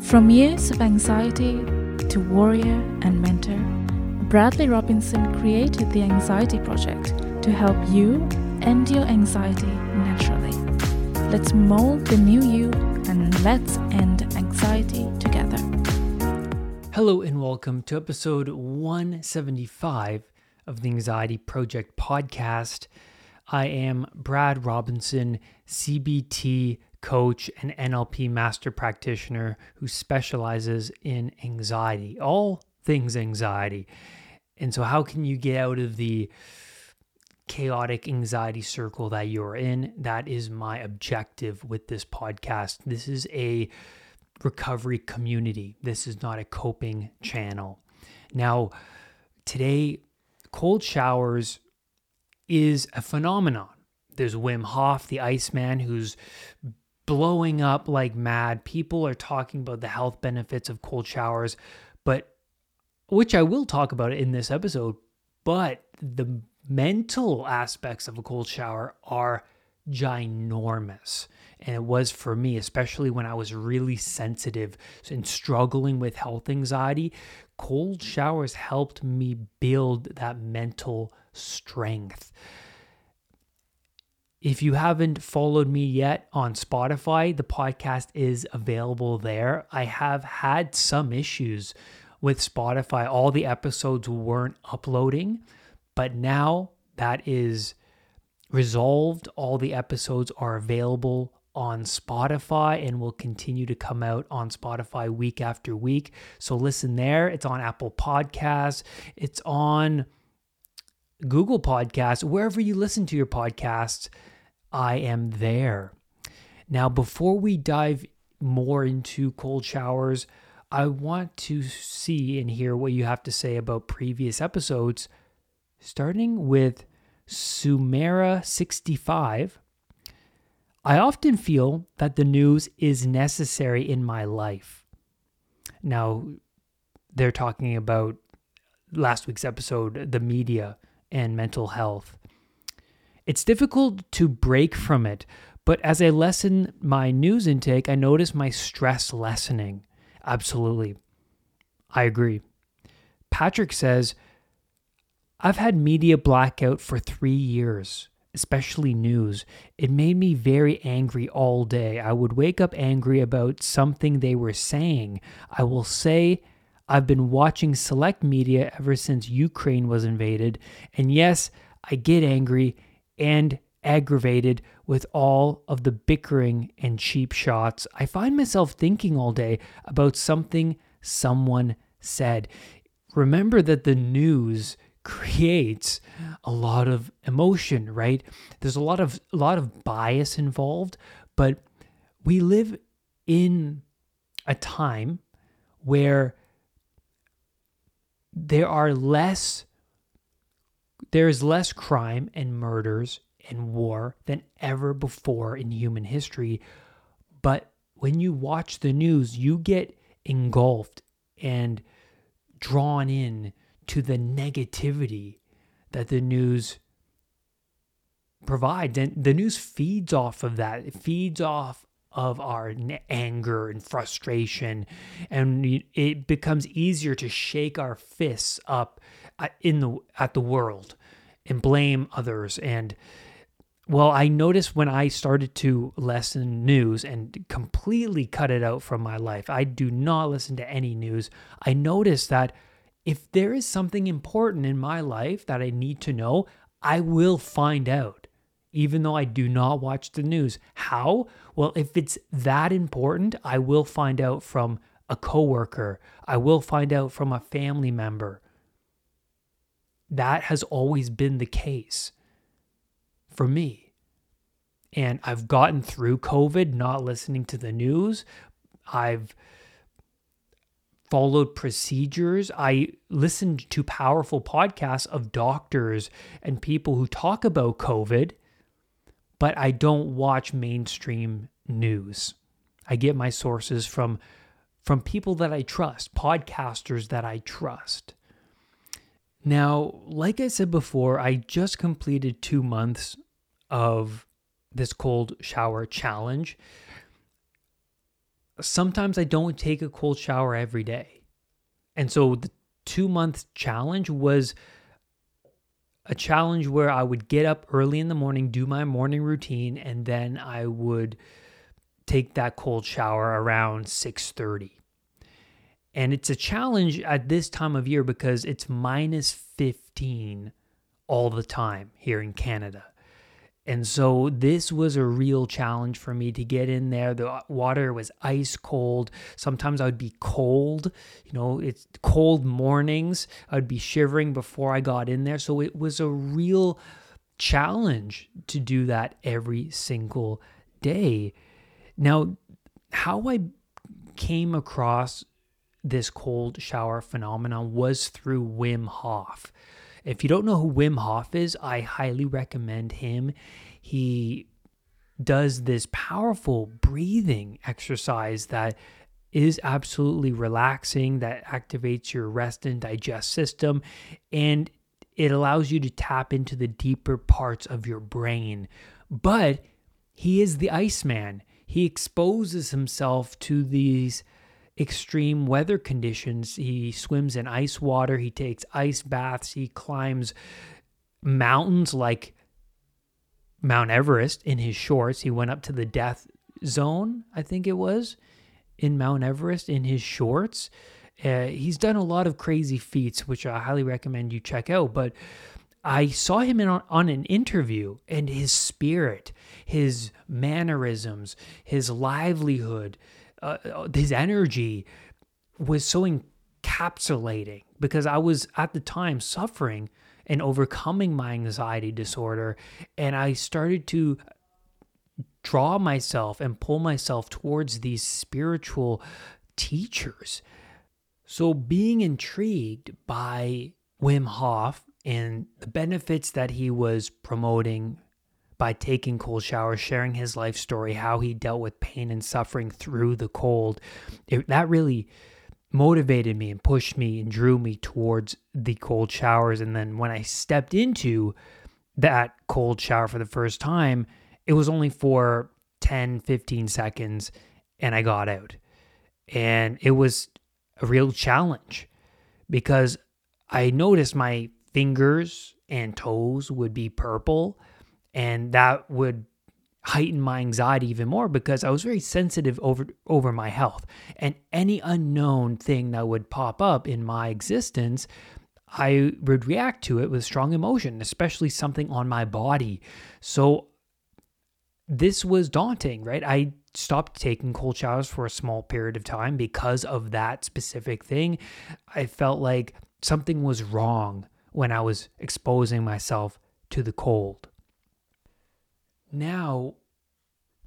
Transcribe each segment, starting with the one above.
From years of anxiety to warrior and mentor, Bradley Robinson created the Anxiety Project to help you end your anxiety naturally. Let's mold the new you and let's end anxiety together. Hello, and welcome to episode 175 of the Anxiety Project podcast. I am Brad Robinson, CBT coach and NLP master practitioner who specializes in anxiety, all things anxiety. And so, how can you get out of the chaotic anxiety circle that you're in? That is my objective with this podcast. This is a recovery community, this is not a coping channel. Now, today, cold showers is a phenomenon. There's Wim Hof, the Iceman, who's blowing up like mad. People are talking about the health benefits of cold showers, but which I will talk about in this episode, but the mental aspects of a cold shower are ginormous. And it was for me, especially when I was really sensitive and struggling with health anxiety. Cold showers helped me build that mental strength. If you haven't followed me yet on Spotify, the podcast is available there. I have had some issues with Spotify. All the episodes weren't uploading, but now that is resolved. All the episodes are available on Spotify and will continue to come out on Spotify week after week. So listen there. It's on Apple Podcasts, it's on Google Podcasts, wherever you listen to your podcasts. I am there. Now, before we dive more into cold showers, I want to see and hear what you have to say about previous episodes, starting with Sumera65. I often feel that the news is necessary in my life. Now, they're talking about last week's episode, the media and mental health. It's difficult to break from it, but as I lessen my news intake, I notice my stress lessening. Absolutely. I agree. Patrick says, I've had media blackout for three years, especially news. It made me very angry all day. I would wake up angry about something they were saying. I will say, I've been watching select media ever since Ukraine was invaded. And yes, I get angry and aggravated with all of the bickering and cheap shots. I find myself thinking all day about something someone said. Remember that the news creates a lot of emotion, right? There's a lot of a lot of bias involved, but we live in a time where there are less there is less crime and murders and war than ever before in human history. But when you watch the news, you get engulfed and drawn in to the negativity that the news provides. And the news feeds off of that. It feeds off of our anger and frustration. And it becomes easier to shake our fists up uh, in the at the world and blame others and well i noticed when i started to lessen news and completely cut it out from my life i do not listen to any news i noticed that if there is something important in my life that i need to know i will find out even though i do not watch the news how well if it's that important i will find out from a coworker i will find out from a family member that has always been the case for me. And I've gotten through COVID not listening to the news. I've followed procedures. I listened to powerful podcasts of doctors and people who talk about COVID, but I don't watch mainstream news. I get my sources from from people that I trust, podcasters that I trust. Now, like I said before, I just completed two months of this cold shower challenge. sometimes I don't take a cold shower every day. And so the two month challenge was a challenge where I would get up early in the morning, do my morning routine, and then I would take that cold shower around 6:30. And it's a challenge at this time of year because it's minus 15 all the time here in Canada. And so this was a real challenge for me to get in there. The water was ice cold. Sometimes I would be cold. You know, it's cold mornings. I'd be shivering before I got in there. So it was a real challenge to do that every single day. Now, how I came across this cold shower phenomenon was through Wim Hof. If you don't know who Wim Hof is, I highly recommend him. He does this powerful breathing exercise that is absolutely relaxing, that activates your rest and digest system, and it allows you to tap into the deeper parts of your brain. But he is the Iceman. He exposes himself to these extreme weather conditions. He swims in ice water, he takes ice baths, he climbs mountains like Mount Everest in his shorts. He went up to the death zone, I think it was, in Mount Everest in his shorts. Uh, he's done a lot of crazy feats, which I highly recommend you check out. But I saw him in, on, on an interview, and his spirit, his mannerisms, his livelihood, uh, uh, his energy was so encapsulating because I was at the time suffering and overcoming my anxiety disorder. And I started to draw myself and pull myself towards these spiritual teachers. So, being intrigued by Wim Hof and the benefits that he was promoting by taking cold showers, sharing his life story, how he dealt with pain and suffering through the cold. It, that really motivated me and pushed me and drew me towards the cold showers. And then when I stepped into that cold shower for the first time, it was only for 10, 15 seconds and I got out. And it was a real challenge because I noticed my fingers and toes would be purple and that would heighten my anxiety even more because I was very sensitive over over my health. And any unknown thing that would pop up in my existence I would react to it with strong emotion especially something on my body. So this was daunting right? I stopped taking cold showers for a small period of time because of that specific thing. I felt like something was wrong when I was exposing myself to the cold now,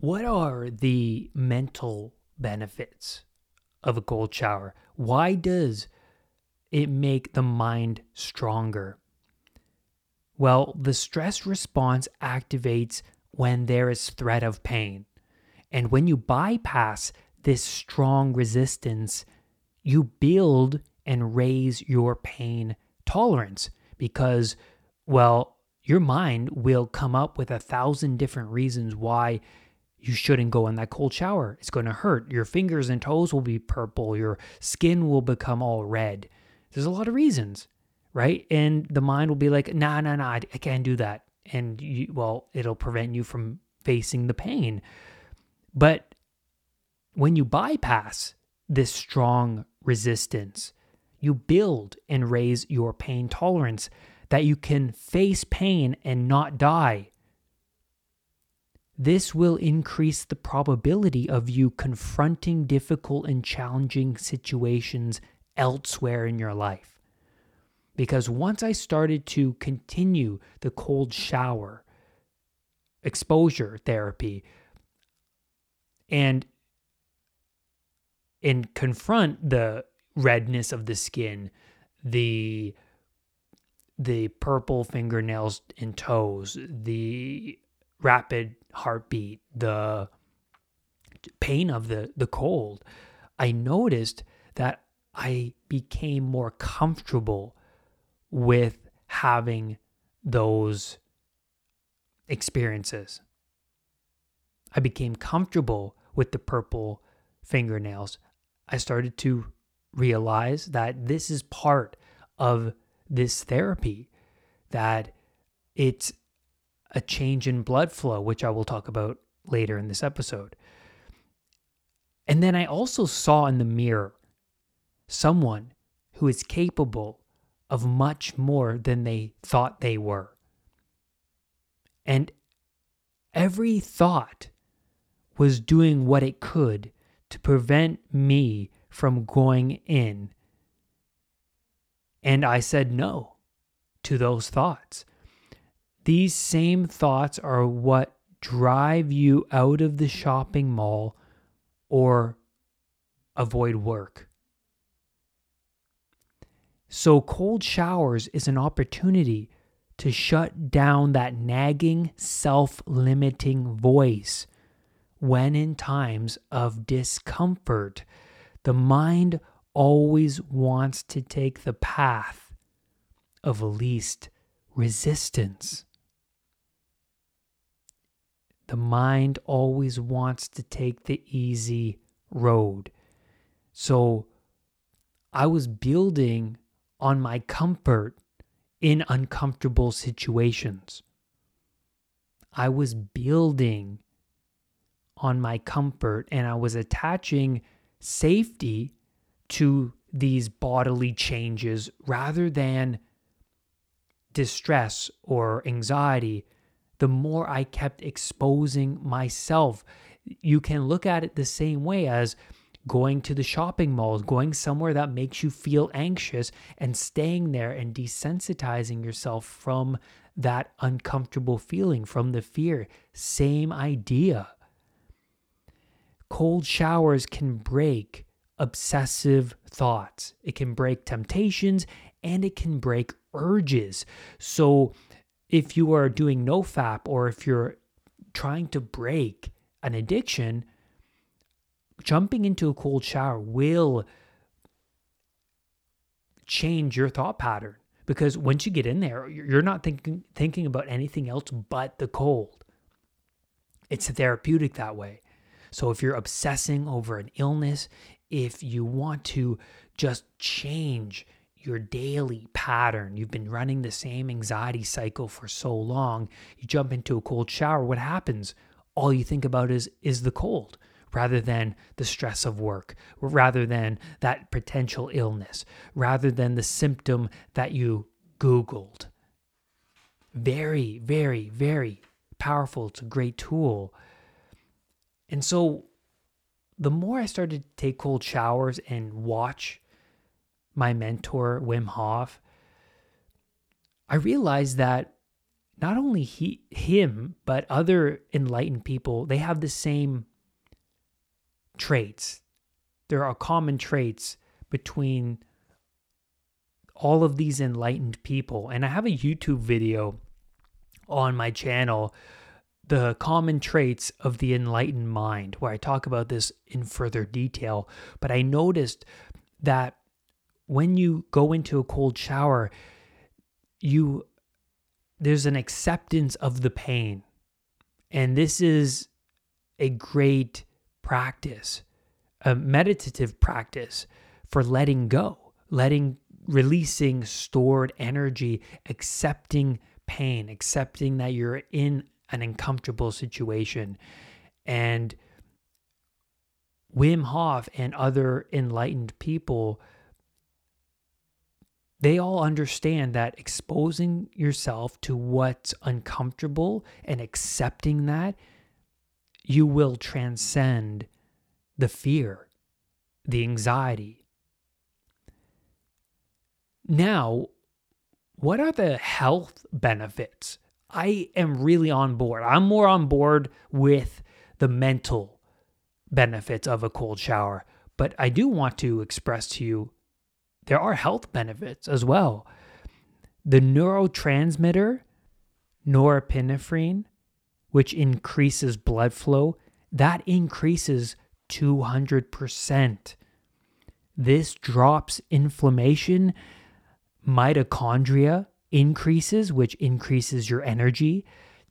what are the mental benefits of a cold shower? Why does it make the mind stronger? Well, the stress response activates when there is threat of pain. And when you bypass this strong resistance, you build and raise your pain tolerance because, well, your mind will come up with a thousand different reasons why you shouldn't go in that cold shower. It's going to hurt. Your fingers and toes will be purple. Your skin will become all red. There's a lot of reasons, right? And the mind will be like, nah, nah, nah, I can't do that. And you, well, it'll prevent you from facing the pain. But when you bypass this strong resistance, you build and raise your pain tolerance that you can face pain and not die. This will increase the probability of you confronting difficult and challenging situations elsewhere in your life. Because once I started to continue the cold shower, exposure therapy, and and confront the redness of the skin, the the purple fingernails and toes, the rapid heartbeat, the pain of the, the cold, I noticed that I became more comfortable with having those experiences. I became comfortable with the purple fingernails, I started to realize that this is part of this therapy, that it's a change in blood flow, which I will talk about later in this episode. And then I also saw in the mirror someone who is capable of much more than they thought they were. And every thought was doing what it could to prevent me from going in. And I said no to those thoughts. These same thoughts are what drive you out of the shopping mall or avoid work. So, cold showers is an opportunity to shut down that nagging, self limiting voice when in times of discomfort. The mind always wants to take the path of least resistance. The mind always wants to take the easy road. So I was building on my comfort in uncomfortable situations. I was building on my comfort and I was attaching safety to these bodily changes rather than distress or anxiety the more I kept exposing myself. You can look at it the same way as going to the shopping malls, going somewhere that makes you feel anxious and staying there and desensitizing yourself from that uncomfortable feeling, from the fear. Same idea. Cold showers can break obsessive thoughts, it can break temptations, and it can break urges. So, if you are doing no fap or if you're trying to break an addiction, jumping into a cold shower will change your thought pattern because once you get in there, you're not thinking thinking about anything else but the cold. It's therapeutic that way. So if you're obsessing over an illness, if you want to just change your daily pattern. You've been running the same anxiety cycle for so long. You jump into a cold shower, what happens? All you think about is is the cold rather than the stress of work, rather than that potential illness, rather than the symptom that you googled. Very, very, very powerful. It's a great tool. And so the more I started to take cold showers and watch my mentor, Wim Hof, I realized that not only he, him, but other enlightened people, they have the same traits. There are common traits between all of these enlightened people. And I have a YouTube video on my channel, The Common Traits of the Enlightened Mind, where I talk about this in further detail. But I noticed that when you go into a cold shower, you there's an acceptance of the pain. And this is a great practice, a meditative practice for letting go, letting releasing stored energy, accepting pain, accepting that you're in an uncomfortable situation. And Wim Hof and other enlightened people they all understand that exposing yourself to what's uncomfortable and accepting that, you will transcend the fear, the anxiety. Now, what are the health benefits? I am really on board. I'm more on board with the mental benefits of a cold shower, but I do want to express to you there are health benefits as well. The neurotransmitter norepinephrine, which increases blood flow, that increases 200%. This drops inflammation. Mitochondria increases, which increases your energy.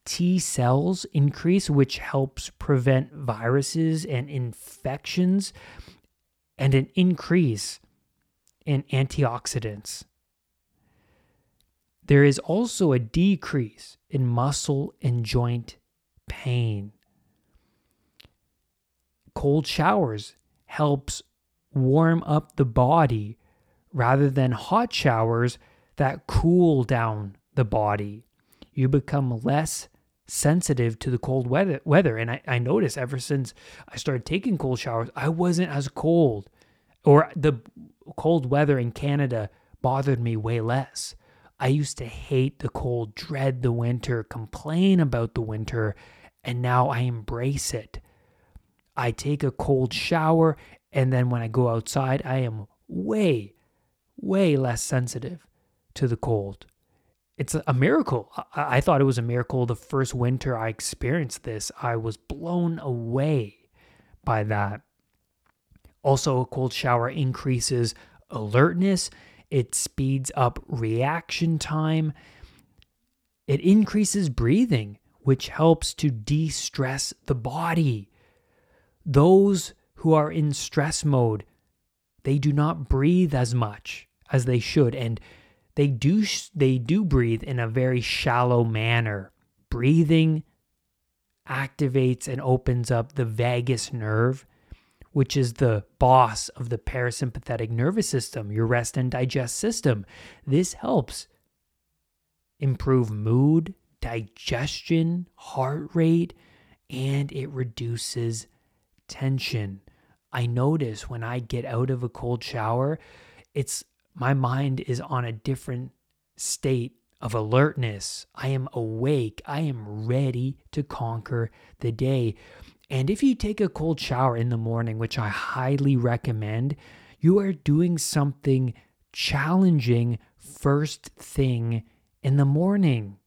T cells increase, which helps prevent viruses and infections, and an increase in antioxidants. There is also a decrease in muscle and joint pain. Cold showers helps warm up the body rather than hot showers that cool down the body. You become less sensitive to the cold weather weather and I, I noticed ever since I started taking cold showers, I wasn't as cold. Or the cold weather in Canada bothered me way less. I used to hate the cold, dread the winter, complain about the winter, and now I embrace it. I take a cold shower, and then when I go outside, I am way, way less sensitive to the cold. It's a miracle. I, I thought it was a miracle the first winter I experienced this. I was blown away by that. Also, a cold shower increases alertness, it speeds up reaction time, it increases breathing, which helps to de stress the body. Those who are in stress mode, they do not breathe as much as they should and they do they do breathe in a very shallow manner. Breathing activates and opens up the vagus nerve, which is the boss of the parasympathetic nervous system, your rest and digest system. This helps improve mood, digestion, heart rate, and it reduces tension. I notice when I get out of a cold shower, it's my mind is on a different state of alertness. I am awake. I am ready to conquer the day. And if you take a cold shower in the morning, which I highly recommend, you are doing something challenging first thing in the morning.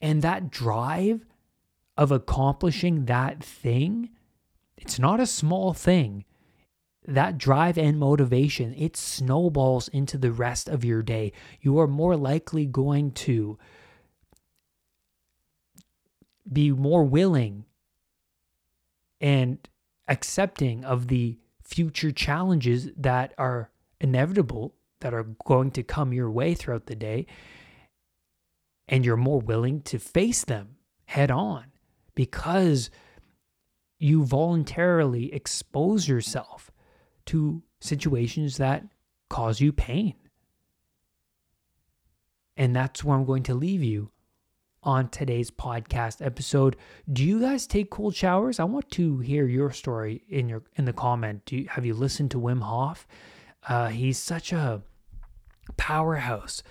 And that drive of accomplishing that thing, it's not a small thing that drive and motivation, it snowballs into the rest of your day. You are more likely going to be more willing and accepting of the future challenges that are inevitable, that are going to come your way throughout the day. And you're more willing to face them head on because you voluntarily expose yourself to situations that cause you pain. And that's where I'm going to leave you on today's podcast episode. Do you guys take cold showers? I want to hear your story in your in the comment. Do you, have you listened to Wim Hof? Uh, he's such a powerhouse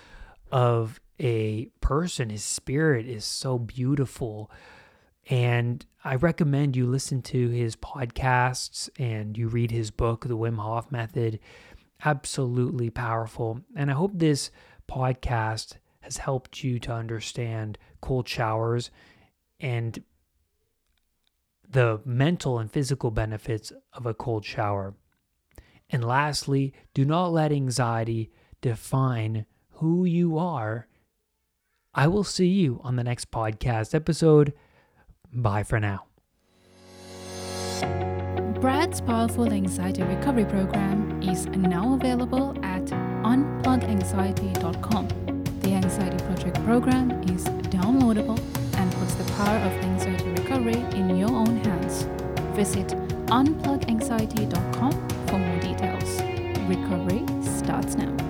of a person. His spirit is so beautiful. And I recommend you listen to his podcasts and you read his book, The Wim Hof Method. Absolutely powerful. And I hope this podcast has helped you to understand cold showers and the mental and physical benefits of a cold shower. And lastly, do not let anxiety define who you are. I will see you on the next podcast episode. Bye for now. Brad's Powerful Anxiety Recovery Program is now available at unpluganxiety.com. The Anxiety Project program is downloadable and puts the power of anxiety recovery in your own hands. Visit unpluganxiety.com for more details. Recovery starts now.